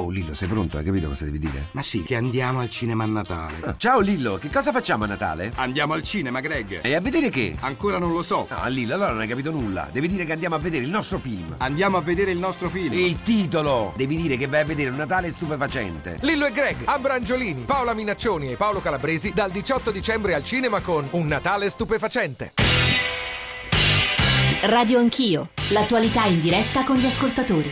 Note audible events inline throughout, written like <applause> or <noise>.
Oh Lillo, sei pronto? Hai capito cosa devi dire? Ma sì, che andiamo al cinema a Natale. Ah, ciao Lillo, che cosa facciamo a Natale? Andiamo al cinema, Greg. E a vedere che? Ancora non lo so. No, Lillo, allora non hai capito nulla. Devi dire che andiamo a vedere il nostro film. Andiamo a vedere il nostro film. Il titolo! Devi dire che vai a vedere un Natale stupefacente. Lillo e Greg, Ambrangiolini, Paola Minaccioni e Paolo Calabresi dal 18 dicembre al cinema con Un Natale stupefacente. Radio Anch'io, l'attualità in diretta con gli ascoltatori.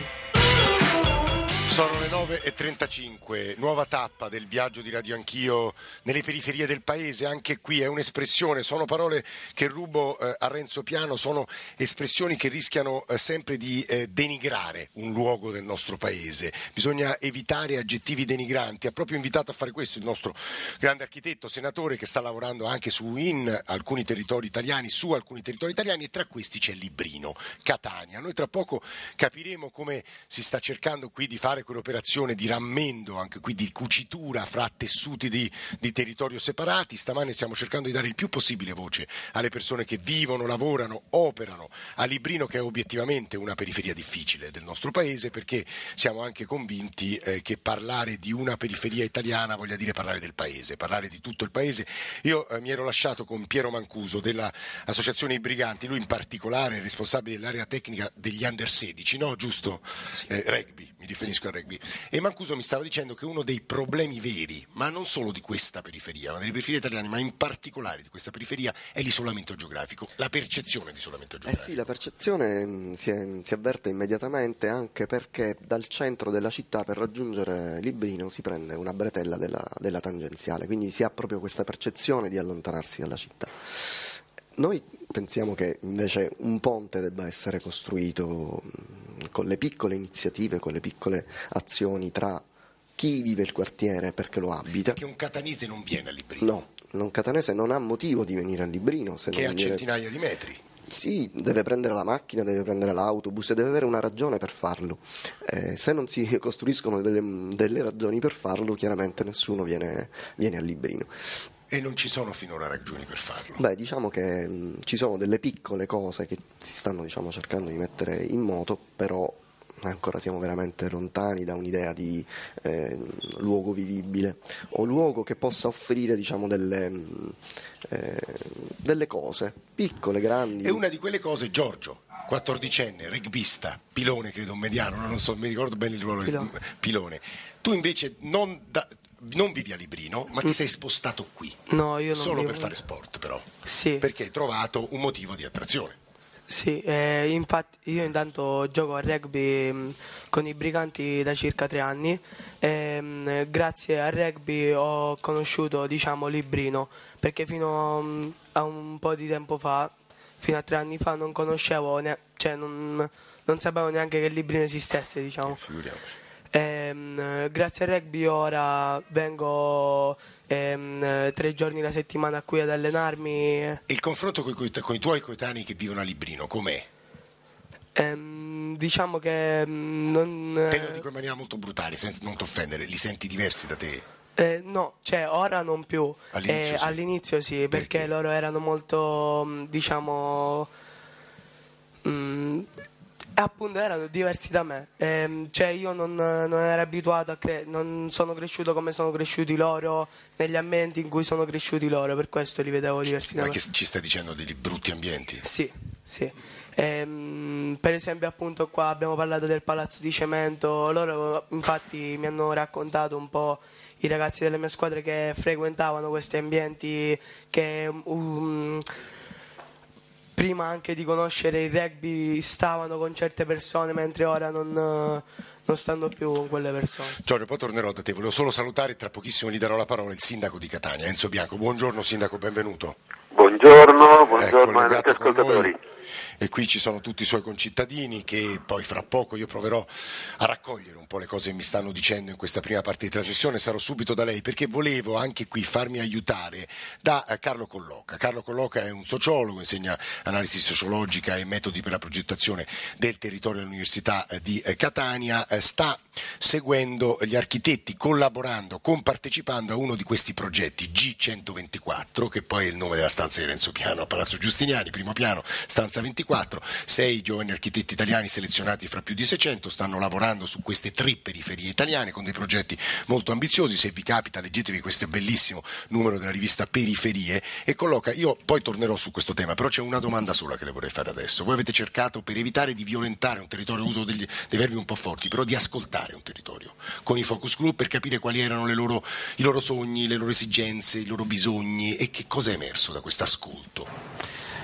Sono 9.35, nuova tappa del viaggio di Radio Anch'io nelle periferie del paese, anche qui è un'espressione, sono parole che rubo eh, a Renzo Piano, sono espressioni che rischiano eh, sempre di eh, denigrare un luogo del nostro paese, bisogna evitare aggettivi denigranti, ha proprio invitato a fare questo il nostro grande architetto, senatore che sta lavorando anche su in alcuni territori italiani, su alcuni territori italiani e tra questi c'è Librino, Catania. Noi tra poco capiremo come si sta cercando qui di fare quell'operazione di rammendo, anche qui di cucitura fra tessuti di, di, territorio separati. Stamane stiamo cercando di dare il più possibile voce alle persone che vivono, lavorano, operano a Librino, che è obiettivamente una periferia difficile del nostro paese, perché siamo anche convinti eh, che parlare di una periferia italiana voglia dire parlare del paese, parlare di tutto il paese. Io eh, mi ero lasciato con Piero Mancuso dell'Associazione I Briganti, lui in particolare è responsabile dell'area tecnica degli under 16, no? Giusto? Sì. Eh, rugby, mi riferisco sì. al rugby. E Mancuso mi stava dicendo che uno dei problemi veri, ma non solo di questa periferia, ma delle periferie italiane, ma in particolare di questa periferia, è l'isolamento geografico, la percezione di isolamento geografico. Eh sì, la percezione mm, si, è, si avverte immediatamente anche perché dal centro della città per raggiungere Librino si prende una bretella della, della tangenziale, quindi si ha proprio questa percezione di allontanarsi dalla città. Noi pensiamo che invece un ponte debba essere costruito con le piccole iniziative, con le piccole azioni tra chi vive il quartiere perché lo abita. Perché un catanese non viene a Librino. No, un catanese non ha motivo di venire a Librino. Se che non a viene... centinaia di metri. Sì, deve prendere la macchina, deve prendere l'autobus e deve avere una ragione per farlo. Eh, se non si costruiscono delle, delle, ragioni per farlo, chiaramente nessuno viene, viene a Librino. E non ci sono finora ragioni per farlo? Beh, diciamo che mh, ci sono delle piccole cose che si stanno diciamo, cercando di mettere in moto, però ancora siamo veramente lontani da un'idea di eh, luogo vivibile o luogo che possa offrire diciamo, delle, eh, delle cose piccole, grandi. E una di quelle cose, Giorgio, quattordicenne, rugbista, pilone credo, un mediano, non so, mi ricordo bene il ruolo pilone. pilone. Tu invece non, da, non vivi a Librino, ma ti sei spostato qui. No, io non Solo vivo. per fare sport, però. Sì. Perché hai trovato un motivo di attrazione. Sì, eh, infatti io intanto gioco a rugby mh, con i briganti da circa tre anni e mh, grazie al rugby ho conosciuto diciamo Librino perché fino mh, a un po' di tempo fa, fino a tre anni fa non conoscevo, ne- cioè non, non sapevo neanche che Librino esistesse diciamo. Figuriamoci. Ehm, grazie al rugby ora vengo ehm, tre giorni la settimana qui ad allenarmi. Il confronto con, i- con i tuoi coetanei che vivono a Librino, com'è? Ehm, diciamo che mm, non... Te lo dico in maniera molto brutale, senza non ti offendere, li senti diversi da te? Eh, no, cioè ora non più. All'inizio Eh, sì. all'inizio sì, perché, Perché? loro erano molto, diciamo, mh, appunto erano diversi da me. Ehm, cioè io non, non ero abituato a cre- non sono cresciuto come sono cresciuti loro, negli ambienti in cui sono cresciuti loro, per questo li vedevo diversi da Ma me. che ci stai dicendo degli brutti ambienti? Sì, sì. Ehm, per esempio appunto qua abbiamo parlato del palazzo di cemento, loro infatti mi hanno raccontato un po' i ragazzi delle mie squadre che frequentavano questi ambienti che um, prima anche di conoscere il rugby stavano con certe persone mentre ora non, non stanno più con quelle persone. Giorgio, poi tornerò da te, volevo solo salutare e tra pochissimo gli darò la parola il sindaco di Catania, Enzo Bianco. Buongiorno sindaco, benvenuto. Buongiorno, buongiorno ai collegato con ascoltatori e qui ci sono tutti i suoi concittadini che poi fra poco io proverò a raccogliere un po' le cose che mi stanno dicendo in questa prima parte di trasmissione, sarò subito da lei perché volevo anche qui farmi aiutare da eh, Carlo Colloca. Carlo Colloca è un sociologo, insegna analisi sociologica e metodi per la progettazione del territorio dell'Università eh, di eh, Catania, sta seguendo gli architetti, collaborando, compartecipando a uno di questi progetti, G124, che poi è il nome della stanza di Renzo Piano a Palazzo Giustiniani, primo piano, stanza 24 2024. Sei giovani architetti italiani selezionati fra più di 600 stanno lavorando su queste tre periferie italiane con dei progetti molto ambiziosi. Se vi capita, leggetevi questo bellissimo numero della rivista Periferie e colloca. Io poi tornerò su questo tema, però c'è una domanda sola che le vorrei fare adesso. Voi avete cercato, per evitare di violentare un territorio, uso degli, dei verbi un po' forti, però di ascoltare un territorio con i focus group per capire quali erano loro, i loro sogni, le loro esigenze, i loro bisogni e che cosa è emerso da questo ascolto.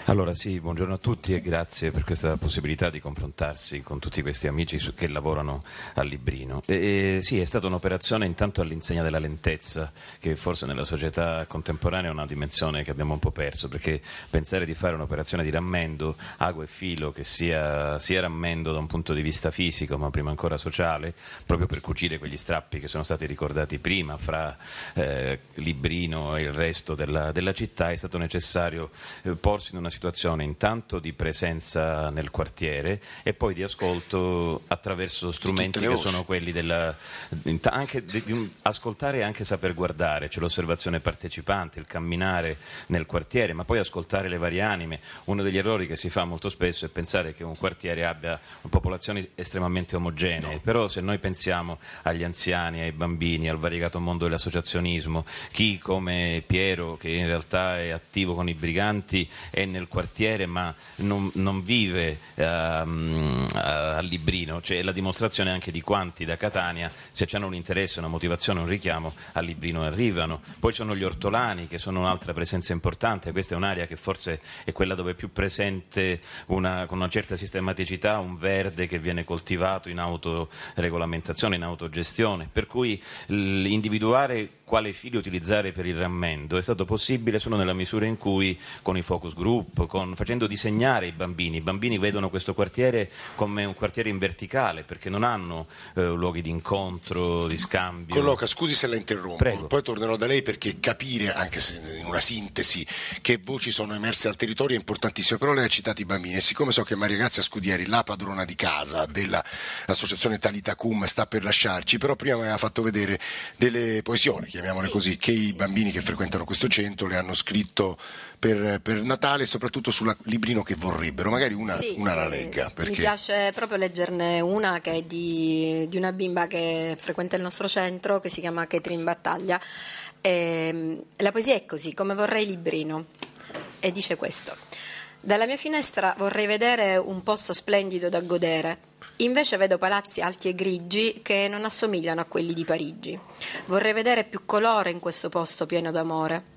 Allora sì, buongiorno a tutti e grazie per questa possibilità di confrontarsi con tutti questi amici su, che lavorano a Librino. E, sì, è stata un'operazione intanto all'insegna della lentezza, che forse nella società contemporanea è una dimensione che abbiamo un po' perso, perché pensare di fare un'operazione di rammendo, ago e filo, che sia, sia rammendo da un punto di vista fisico, ma prima ancora sociale, proprio per cucire quegli strappi che sono stati ricordati prima fra eh, Librino e il resto della, della, città, è stato necessario eh, porsi in una situazione intanto di presenza nel quartiere e poi di ascolto attraverso strumenti che sono quelli della anche di, di, ascoltare e anche saper guardare, c'è l'osservazione partecipante, il camminare nel quartiere, ma poi ascoltare le varie anime. Uno degli errori che si fa molto spesso è pensare che un quartiere abbia popolazioni estremamente omogenee, no. però se noi pensiamo agli anziani, ai bambini, al variegato mondo dell'associazionismo, chi come Piero che in realtà è attivo con i briganti è nel quartiere ma non, non vive ehm, a Librino, cioè la dimostrazione anche di quanti da Catania, se hanno un interesse, una motivazione, un richiamo, a Librino arrivano. Poi ci sono gli ortolani che sono un'altra presenza importante, questa è un'area che forse è quella dove è più presente una, con una certa sistematicità un verde che viene coltivato in autoregolamentazione, in autogestione, per cui individuare quale fili utilizzare per il rammendo è stato possibile solo nella misura in cui con i focus group, con, facendo disegnare i bambini, i bambini vedono questo quartiere come un quartiere in verticale perché non hanno eh, luoghi di incontro, di scambio. Colloca, scusi se la interrompo, Prego. poi tornerò da lei perché capire, anche se in una sintesi, che voci sono emerse al territorio è importantissimo, però lei ha citato i bambini e siccome so che Maria Grazia Scudieri, la padrona di casa dell'associazione Talitacum, sta per lasciarci, però prima mi aveva fatto vedere delle poesioni chiamiamole sì. così, che i bambini che frequentano questo centro le hanno scritto per, per Natale, soprattutto sul librino che vorrebbero. Magari una, sì, una la legga. Perché... Mi piace proprio leggerne una che è di, di, una bimba che frequenta il nostro centro, che si chiama Catherine Battaglia. E, ehm, la poesia è così, come vorrei librino, e dice questo. Dalla mia finestra vorrei vedere un posto splendido da godere Invece vedo palazzi alti e grigi che non assomigliano a quelli di Parigi. Vorrei vedere più colore in questo posto pieno d'amore.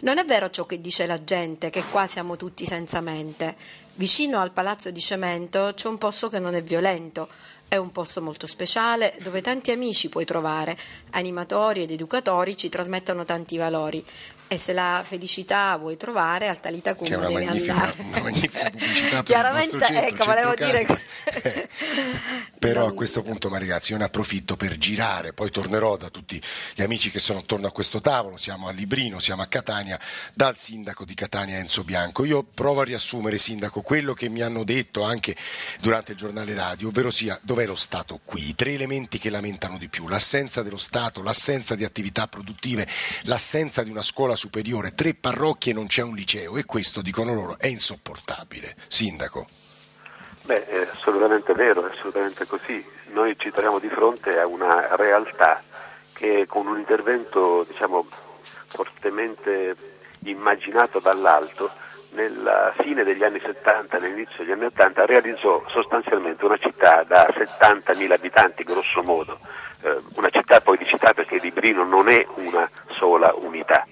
Non è vero ciò che dice la gente, che qua siamo tutti senza mente. Vicino al palazzo di cemento c'è un posto che non è violento, è un posto molto speciale dove tanti amici puoi trovare, animatori ed educatori ci trasmettono tanti valori. E se la felicità vuoi trovare al Talita Cum devi andare. una magnifica pubblicità chiaramente centro, ecco volevo dire che... <laughs> però a questo punto ma ragazzi io ne approfitto per girare poi tornerò da tutti gli amici che sono attorno a questo tavolo. Siamo a Librino, siamo a Catania dal sindaco di Catania Enzo Bianco. Io provo a riassumere sindaco quello che mi hanno detto anche durante il giornale radio ovvero sia dov'è lo Stato qui i tre elementi che lamentano di più l'assenza dello Stato, l'assenza di attività produttive l'assenza di una scuola superiore, tre parrocchie e non c'è un liceo e questo, dicono loro, è insopportabile. Sindaco. Beh, è assolutamente vero, è assolutamente così. Noi ci troviamo di fronte a una realtà che con un intervento diciamo, fortemente immaginato dall'alto nella fine degli anni 70, all'inizio degli anni 80, realizzò sostanzialmente una città da 70.000 abitanti, grosso modo, eh, una città poi di città perché Librino non è una sola unità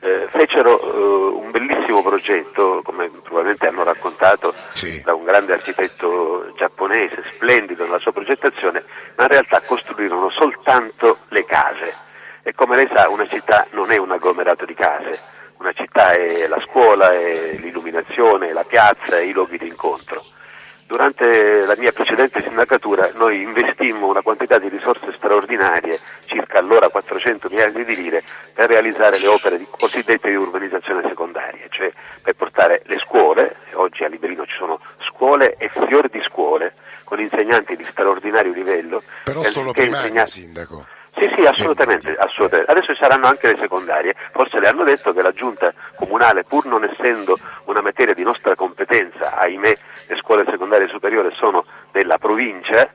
eh, fecero eh, un bellissimo progetto, come probabilmente hanno raccontato sì. da un grande architetto giapponese, splendido nella sua progettazione, ma in realtà costruirono soltanto le case. E come lei sa una città non è un agglomerato di case, una città è la scuola, è l'illuminazione, è la piazza, è i luoghi di incontro. Durante la mia precedente sindacatura noi investimmo una quantità di risorse straordinarie, circa allora 400 miliardi di lire, per realizzare le opere di, cosiddette di urbanizzazione secondaria, cioè per portare le scuole, oggi a Librino ci sono scuole e fior di scuole, con insegnanti di straordinario livello. Però solo primaria, insegnati... sindaco Sì, sì, assolutamente, assolutamente. Adesso ci saranno anche le secondarie. Forse le hanno detto che la giunta comunale, pur non essendo una materia di nostra competenza, ahimè le scuole secondarie superiori sono della provincia,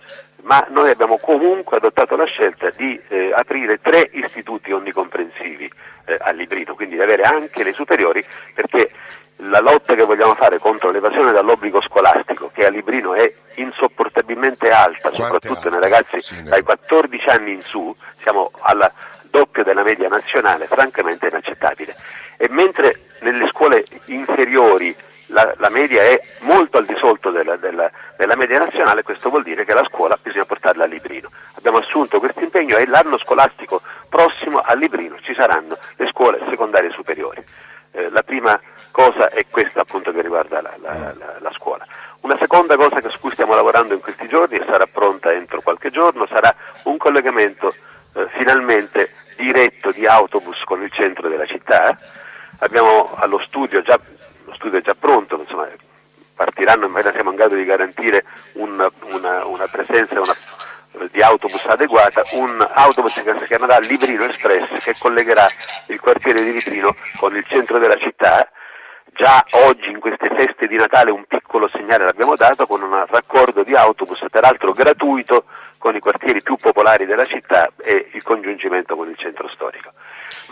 ma noi abbiamo comunque adottato la scelta di eh, aprire tre istituti onnicomprensivi eh, a Librino, quindi di avere anche le superiori, perché la lotta che vogliamo fare contro l'evasione dall'obbligo scolastico, che a Librino è insopportabilmente alta, soprattutto nei ragazzi dai 14 anni in su, siamo alla doppia della media nazionale, francamente inaccettabile. E mentre nelle scuole inferiori la, la media è molto al di sotto della, della, della, media nazionale, questo vuol dire che la scuola bisogna portarla a Librino. Abbiamo assunto questo impegno e l'anno scolastico prossimo a Librino ci saranno le scuole secondarie superiori. Eh, la prima cosa è questa appunto che riguarda la, la, la, la scuola. Una seconda cosa su cui stiamo lavorando in questi giorni e sarà pronta entro qualche giorno sarà un collegamento eh, finalmente diretto di autobus con il centro della città. Abbiamo allo studio già, lo studio è già pronto, insomma, partiranno, ma siamo in grado di garantire un, una, una, presenza una, di autobus adeguata, un autobus che si chiamerà Librino Express che collegherà il quartiere di Librino con il centro della città Già oggi in queste feste di Natale un piccolo segnale l'abbiamo dato con un raccordo di autobus, peraltro gratuito, con i quartieri più popolari della città e il congiungimento con il centro storico.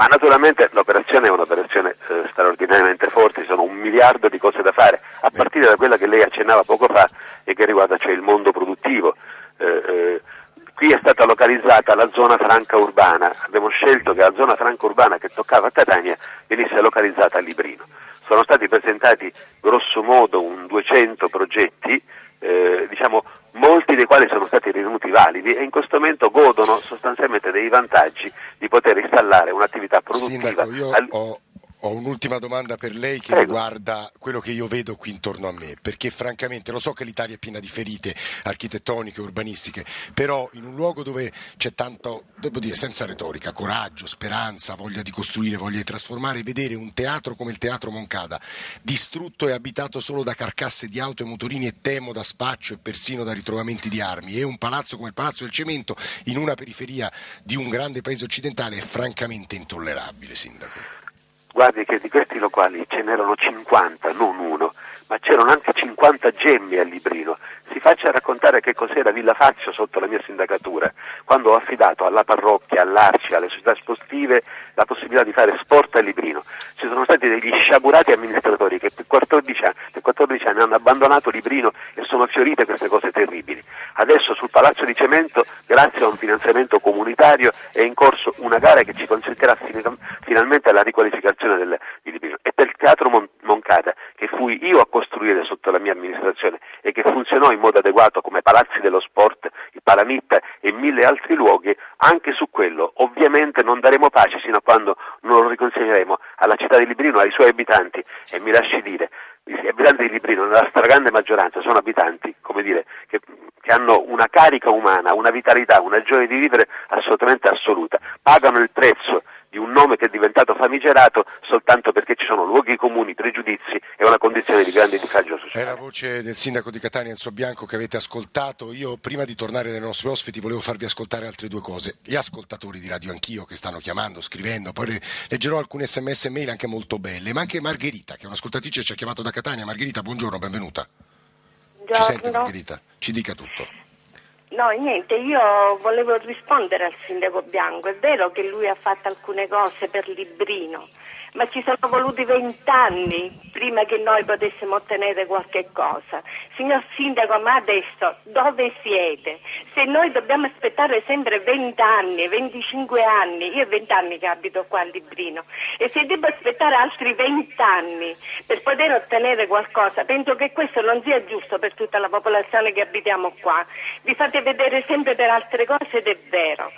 Ma naturalmente l'operazione è un'operazione eh, straordinariamente forte, ci sono un miliardo di cose da fare, a partire da quella che lei accennava poco fa e che riguarda cioè il mondo produttivo. Eh, eh, qui è stata localizzata la zona franca urbana, abbiamo scelto che la zona franca urbana che toccava a Catania venisse localizzata a Librino. Sono stati presentati grosso modo un 200 progetti, eh, diciamo, molti dei quali sono stati ritenuti validi e in questo momento godono sostanzialmente dei vantaggi di poter installare un'attività produttiva. Sindaco, io ho ho un'ultima domanda per lei che Prego. riguarda quello che io vedo qui intorno a me, perché francamente lo so che l'Italia è piena di ferite architettoniche, urbanistiche, però in un luogo dove c'è tanto, devo dire senza retorica, coraggio, speranza, voglia di costruire, voglia di trasformare, vedere un teatro come il Teatro Moncada, distrutto e abitato solo da carcasse di auto e motorini e temo da spaccio e persino da ritrovamenti di armi, e un palazzo come il Palazzo del Cemento in una periferia di un grande paese occidentale è francamente intollerabile, Sindaco. Guardi che di questi locali ce n'erano 50, non uno, ma c'erano anche 50 gemmi al Librino. Si faccia raccontare che cos'era Villa Fazio sotto la mia sindacatura, quando ho affidato alla parrocchia, all'Arci, alle società sportive la possibilità di fare sport a Librino. Ci sono stati degli sciagurati amministratori che per 14 anni, per 14 anni hanno abbandonato Librino e sono fiorite queste cose terribili. Adesso sul Palazzo di Cemento, grazie a un finanziamento comunitario, è in corso una gara che ci consentirà finalmente la riqualificazione del, di Librino. Il Teatro Mon- Moncada, che fui io a costruire sotto la mia amministrazione e che funzionò in modo adeguato come palazzi dello sport, il Palamit e mille altri luoghi, anche su quello. Ovviamente non daremo pace sino a quando non lo riconsegneremo alla città di Librino, ai suoi abitanti. E mi lasci dire, gli abitanti di Librino nella stragrande maggioranza sono abitanti dire, che, che, hanno una carica umana, una vitalità, una gioia di vivere assolutamente assoluta, pagano il prezzo di un nome che è diventato famigerato soltanto perché ci sono luoghi comuni, pregiudizi e una condizione di grande disagio sociale. È la voce del sindaco di Catania, Enzo Bianco, che avete ascoltato. Io prima di tornare dai nostri ospiti volevo farvi ascoltare altre due cose. Gli ascoltatori di Radio Anch'io che stanno chiamando, scrivendo, poi leggerò alcune sms e mail anche molto belle, ma anche Margherita, che è un'ascoltatrice, ci ha chiamato da Catania. Margherita, buongiorno, benvenuta. Buongiorno. Ci sente Margherita? Ci dica tutto. No, niente, io volevo rispondere al sindaco Bianco. È vero che lui ha fatto alcune cose per Librino, ma ci sono voluti vent'anni prima che noi potessimo ottenere qualche cosa. Signor Sindaco, ma adesso dove siete? Se noi dobbiamo aspettare sempre vent'anni, 25 anni, io ho vent'anni che abito qua a Librino, e se devo aspettare altri vent'anni per poter ottenere qualcosa, penso che questo non sia giusto per tutta la popolazione che abitiamo qua. Vi fate vedere sempre per altre cose ed è vero.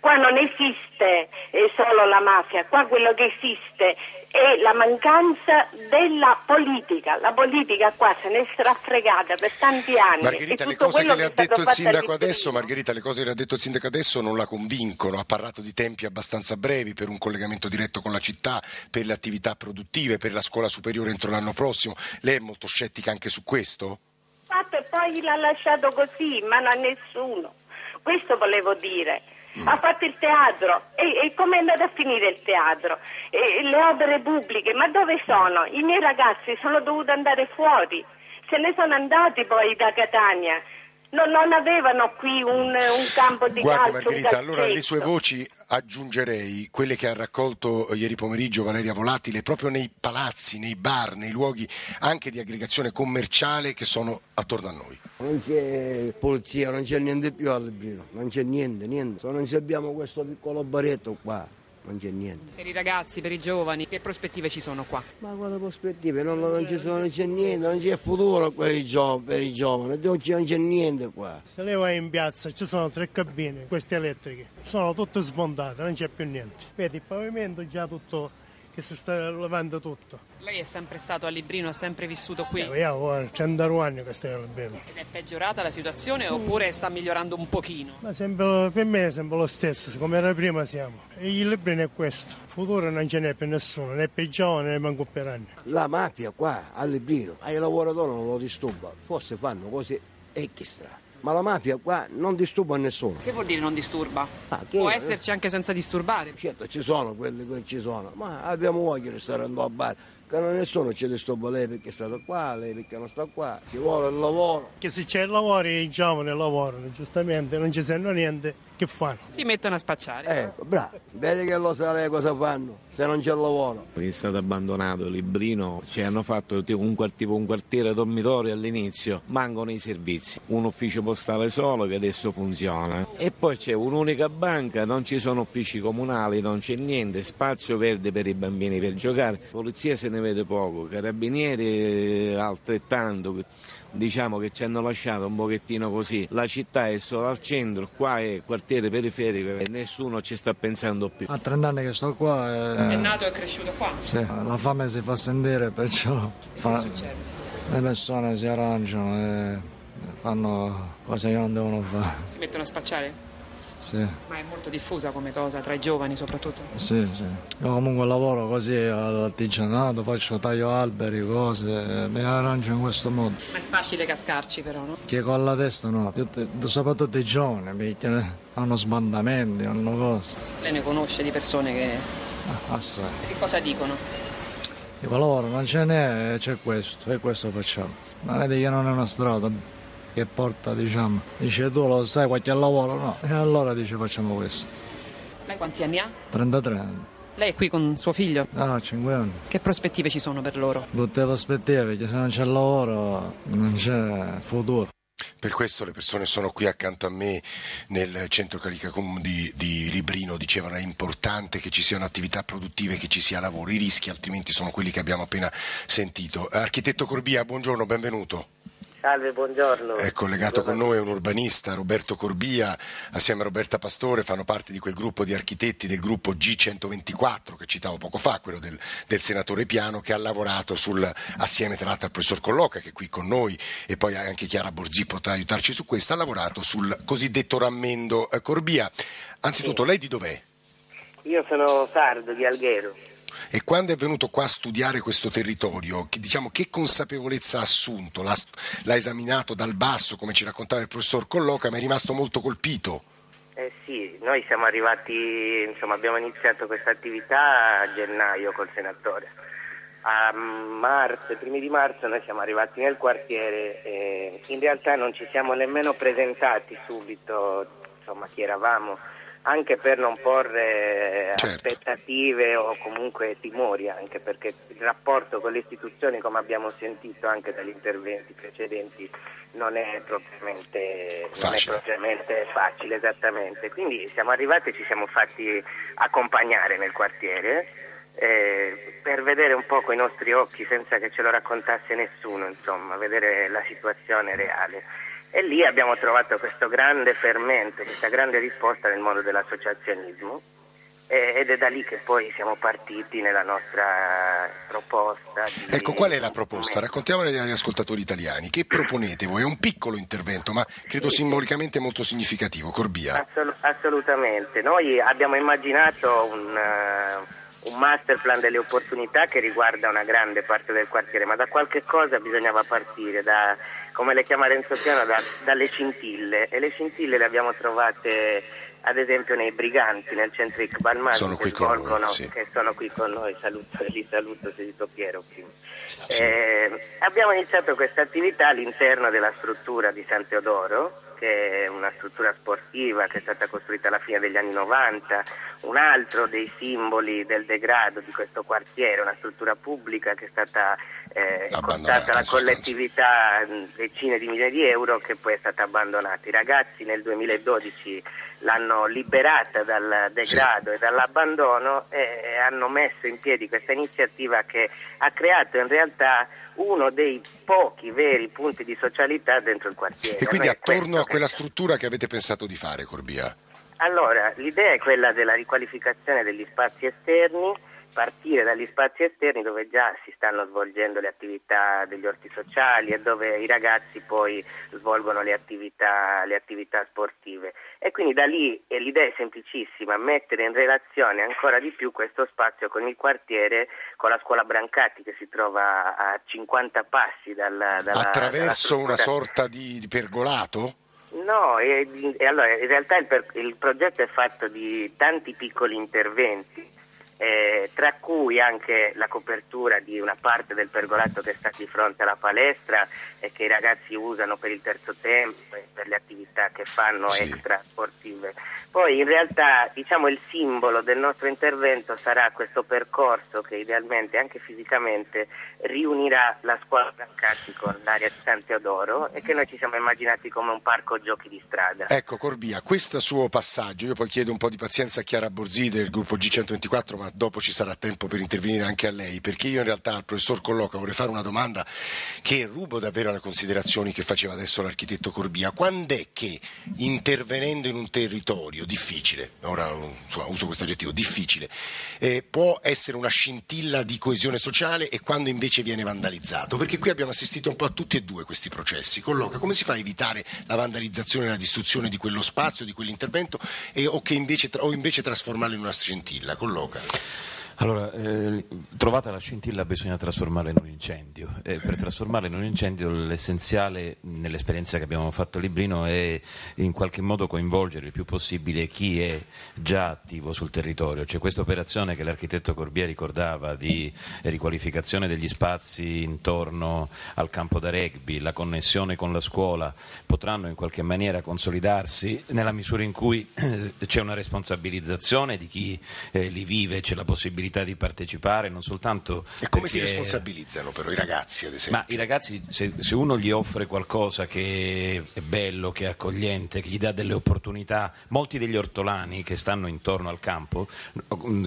Qua non esiste eh, solo la mafia, qua quello che esiste è la mancanza della politica. La politica qua se ne è strafregata per tanti anni. Margherita, le cose che le ha detto il sindaco adesso, Margherita, le cose che le ha detto il sindaco adesso non la convincono. Ha parlato di tempi abbastanza brevi per un collegamento diretto con la città, per le attività produttive, per la scuola superiore entro l'anno prossimo. Lei è molto scettica anche su questo? Fatto e poi l'ha lasciato così, ma non a nessuno. Questo volevo dire. Ha fatto il teatro e, e come è andato a finire il teatro? E, le opere pubbliche, ma dove sono? I miei ragazzi sono dovuti andare fuori, se ne sono andati poi da Catania. Non, non avevano qui un, un campo di Guardi calcio, un Margherita, allora calcetto. sue voci aggiungerei quelle che ha raccolto ieri pomeriggio Valeria Volatile proprio nei palazzi, nei bar, nei luoghi anche di aggregazione commerciale che sono attorno a noi. Non c'è polizia, non c'è niente più a Librino, non c'è niente, niente. Se non abbiamo questo piccolo baretto qua, non c'è niente. Per i ragazzi, per i giovani, che prospettive ci sono qua? Ma quale prospettive? Non, non ci sono, non c'è niente, non c'è futuro per i, gio- per i giovani, non c'è, non c'è niente qua. Se lei va in piazza ci sono tre cabine, queste elettriche, sono tutte smontate, non c'è più niente. Vedi, il pavimento è già tutto che si sta levando tutto. Lei è sempre stato a Librino, ha sempre vissuto qui. Eh, Io ho 100 anni che stai a Librino. Ed è peggiorata la situazione oppure sta migliorando un pochino? Ma sempre, per me è sempre lo stesso, come era prima siamo. E il Librino è questo, futuro non ce n'è per nessuno, né per i giovani né manco per anni. La mafia qua a Librino, ai lavoratori non lo disturba, forse fanno cose extra. Ma la mafia qua non disturba nessuno. Che vuol dire non disturba? Ah, che- Può esserci anche senza disturbare. Certo, ci sono quelli che ci sono, ma abbiamo voglia di stare andando a bar. Che non nessuno ci disturba lei perché è stato qua, lei perché non sta qua. Ci vuole il lavoro. Che se c'è il lavoro i giovani lavorano, giustamente, non ci sanno niente, che fanno? Si mettono a spacciare. Ecco, bravo. Vedi che lo sa lei cosa fanno, se non c'è il lavoro. È stato abbandonato il Librino, ci hanno fatto tipo un, tipo un quartiere dormitorio all'inizio, mancano i servizi, un ufficio postale solo che adesso funziona e poi c'è un'unica banca, non ci sono uffici comunali, non c'è niente, spazio verde per i bambini per giocare, polizia se ne vede poco, carabinieri eh, altrettanto. Diciamo che ci hanno lasciato un pochettino così, la città è solo al centro, qua è quartiere periferico e nessuno ci sta pensando più. A 30 anni che sto qua È e nato e cresciuto qua. sì, la fame si fa sentire, perciò fa- Che succede? le persone si arrangiano e fanno cose che non devono fare. Si mettono a spacciare? Sì, Ma è molto diffusa come cosa, tra i giovani soprattutto. sì, sì. Io comunque lavoro così all'artigianato, faccio taglio alberi, cose, mi arrangio in questo modo. Ma è facile cascarci però, no? Chi con la testa no, soprattutto i giovani, perché hanno sbandamenti, hanno cose. Lei ne conosce di persone che... Assai. Che cosa dicono? Dico lavoro non ce n'è, c'è questo e questo facciamo. Ma vedi che non è una strada che porta, diciamo, dice tu lo sai qualche lavoro, no? E allora dice facciamo questo. Lei quanti anni ha? 33 anni. Lei è qui con suo figlio? Ah, 5 anni. Che prospettive ci sono per loro? Brutte prospettive, perché se non c'è lavoro non c'è futuro. Per questo le persone sono qui accanto a me nel centro Caricacum di, di Librino, dicevano è importante che ci siano attività produttive, che ci sia lavoro, i rischi altrimenti sono quelli che abbiamo appena sentito. Architetto Corbia, buongiorno, benvenuto. Salve, buongiorno. È collegato con noi un urbanista, Roberto Corbia, assieme a Roberta Pastore, fanno parte di quel gruppo di architetti del gruppo G124 che citavo poco fa, quello del, del senatore Piano, che ha lavorato sul, assieme tra l'altro al professor Colloca che è qui con noi e poi anche Chiara Borzì potrà aiutarci su questo, ha lavorato sul cosiddetto rammendo eh, Corbia. Anzitutto, lei di dov'è? Io sono sardo di Alghero. E quando è venuto qua a studiare questo territorio, che, diciamo, che consapevolezza ha assunto? L'ha, l'ha esaminato dal basso, come ci raccontava il professor Colloca, ma è rimasto molto colpito. Eh sì, noi siamo arrivati, insomma abbiamo iniziato questa attività a gennaio col senatore. A marzo, primi di marzo noi siamo arrivati nel quartiere e in realtà non ci siamo nemmeno presentati subito, insomma chi eravamo, anche per non porre aspettative o comunque timori, anche perché il rapporto con le istituzioni, come abbiamo sentito anche dagli interventi precedenti, non è propriamente non è propriamente facile, esattamente. Quindi siamo arrivati e ci siamo fatti accompagnare nel quartiere eh, per vedere un po' con i nostri occhi senza che ce lo raccontasse nessuno, insomma, vedere la situazione reale. E lì abbiamo trovato questo grande fermento, questa grande risposta nel mondo dell'associazionismo ed è da lì che poi siamo partiti nella nostra proposta. Di... Ecco, qual è la proposta? Raccontiamole agli ascoltatori italiani. Che proponete voi? È un piccolo intervento, ma credo simbolicamente molto significativo. Corbia. Assol- assolutamente. Noi abbiamo immaginato un, uh, un master plan delle opportunità che riguarda una grande parte del quartiere, ma da qualche cosa bisognava partire, da, come le chiama Renzo Piano, da, dalle scintille. E le scintille le abbiamo trovate ad esempio nei Briganti, nel centro Iqbal Masri, Sono che, qui con noi, svolgono- sì. che sono qui con noi, saluto, li saluto Sedito Piero. quindi. Eh, abbiamo iniziato questa attività all'interno della struttura di San Teodoro, che è una struttura sportiva che è stata costruita alla fine degli anni 90, un altro dei simboli del degrado di questo quartiere, una struttura pubblica che è stata eh, costata alla collettività mh, decine di migliaia di euro che poi è stata abbandonata. I ragazzi nel 2012 l'hanno liberata dal degrado e dall'abbandono e, hanno messo in piedi questa iniziativa che ha creato in realtà uno dei pochi veri punti di socialità dentro il quartiere. E quindi attorno a che- quella struttura che avete pensato di fare, Corbia? allora, l'idea è quella della riqualificazione degli spazi esterni, partire dagli spazi esterni dove già si stanno svolgendo le attività degli orti sociali e dove i ragazzi poi svolgono le attività, le attività sportive. E quindi da lì l'idea è semplicissima, mettere in relazione ancora di più questo spazio con il quartiere, con la scuola Brancati che si trova a 50 passi dalla, dalla Attraverso dalla una sorta di, di pergolato? No, e, e allora in realtà il, il progetto è fatto di tanti piccoli interventi, eh, tra cui anche la copertura di una parte del pergolato che sta di fronte alla palestra e che i ragazzi usano per il terzo tempo e per le attività che fanno Sì. extra sportive. Poi in realtà diciamo il simbolo del nostro intervento sarà questo percorso che idealmente anche fisicamente riunirà la scuola Brancati con l'area di San Teodoro e che noi ci siamo immaginati come un parco giochi di strada. Ecco Corbia, questo suo passaggio, io poi chiedo un po' di pazienza a Chiara Borzì del gruppo G124, ma dopo ci sarà tempo per intervenire anche a lei, perché io in realtà al professor Colloca vorrei fare una domanda che rubo davvero alle considerazioni che faceva adesso l'architetto Corbia. Quando è che intervenendo in un territorio difficile, ora insomma, uso questo aggettivo, difficile, eh, può essere una scintilla di coesione sociale e quando invece viene vandalizzato? Perché qui abbiamo assistito un po' a tutti e due questi processi. Colloca, come si fa a evitare la vandalizzazione e la distruzione di quello spazio, di quell'intervento e- o, invece, o invece trasformarlo in una scintilla? Colloca. Allora, eh, trovata la scintilla bisogna trasformarla in un incendio e per trasformarla in un incendio l'essenziale nell'esperienza che abbiamo fatto a Librino è in qualche modo coinvolgere il più possibile chi è già attivo sul territorio. C'è questa operazione che l'architetto Corbier ricordava di riqualificazione degli spazi intorno al campo da rugby, la connessione con la scuola potranno in qualche maniera consolidarsi nella misura in cui c'è una responsabilizzazione di chi eh, li vive, c'è la possibilità di partecipare, non soltanto... E come si perché- responsabilizzano però i ragazzi, ad esempio? Ma i ragazzi, se, se uno gli offre qualcosa che è bello, che è accogliente, che gli dà delle opportunità, molti degli ortolani che stanno intorno al campo,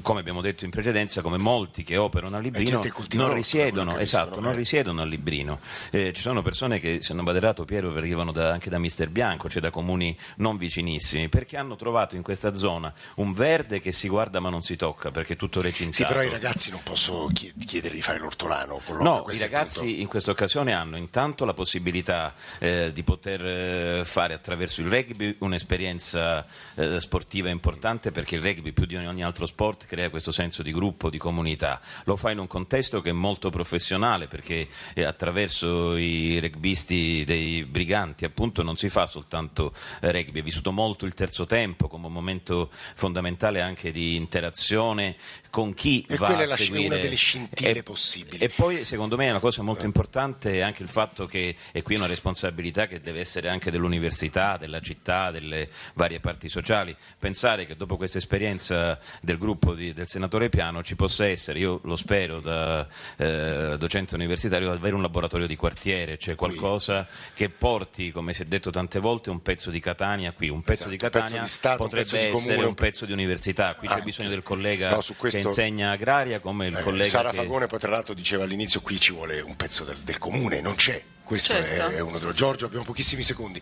come abbiamo detto in precedenza, come molti che operano a Librino, che coltiva non risiedono, esatto, non eh. risiedono a Librino. Eh, ci sono persone che, se non vado errato, Piero, arrivano da- anche da Mister Bianco, cioè da comuni non vicinissimi, perché hanno trovato in questa zona un verde che si guarda ma non si tocca, perché è tutto recintato. Sì, però ai ragazzi non posso chie- chiedere di fare l'ortolano. No, i ragazzi tutto. in questa occasione hanno intanto la possibilità eh, di poter eh, fare attraverso il rugby un'esperienza eh, sportiva importante perché il rugby più di ogni altro sport crea questo senso di gruppo, di comunità. Lo fa in un contesto che è molto professionale perché eh, attraverso i rugbisti dei briganti appunto non si fa soltanto eh, rugby, è vissuto molto il terzo tempo come un momento fondamentale anche di interazione con chi E va quella a è la seguire una delle scintille E- possibili. e poi secondo me una cosa molto importante è anche il fatto che, e qui è una responsabilità che deve essere anche dell'università, della città, delle varie parti sociali, pensare che dopo questa esperienza del gruppo di- del senatore Piano ci possa essere, io lo spero da eh, docente universitario, avere un laboratorio di quartiere, cioè qualcosa che porti, come si è detto tante volte, un pezzo di Catania qui, un pezzo di Esatto, un pezzo Catania di Stato, un potrebbe pezzo di comune, essere un un pezzo di università, qui c'è Anche. bisogno del collega No, che insegna agraria come il Eh, collega Sara che... Fagone poi tra l'altro diceva all'inizio qui ci vuole un pezzo del, del comune, non c'è. Questo Certo. è, è uno dello Giorgio, abbiamo pochissimi secondi.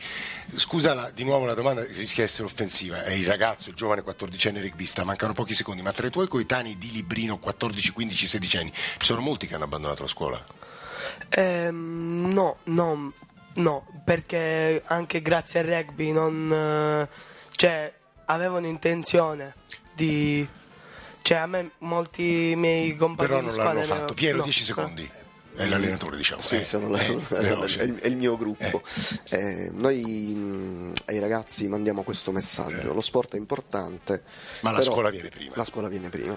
Scusa la- di nuovo la domanda rischia di essere offensiva. È il ragazzo, il giovane 14enne rugbista, mancano pochi secondi, ma tra i tuoi coetanei di Librino 14, 15, 16 anni ci sono molti che hanno abbandonato la scuola? Ehm, no, no, no, perché anche grazie al rugby non, eh, cioè, avevano intenzione di, cioè a me molti miei compagni Però di non squadra l'hanno fatto. Piero, no, 10 no. secondi. è l'allenatore, diciamo. Sì, eh. sono Eh, però, <laughs> è, il, è il mio gruppo. Eh, noi mh, ai ragazzi mandiamo questo messaggio: lo sport è importante, Ma la scuola viene prima. La scuola viene prima.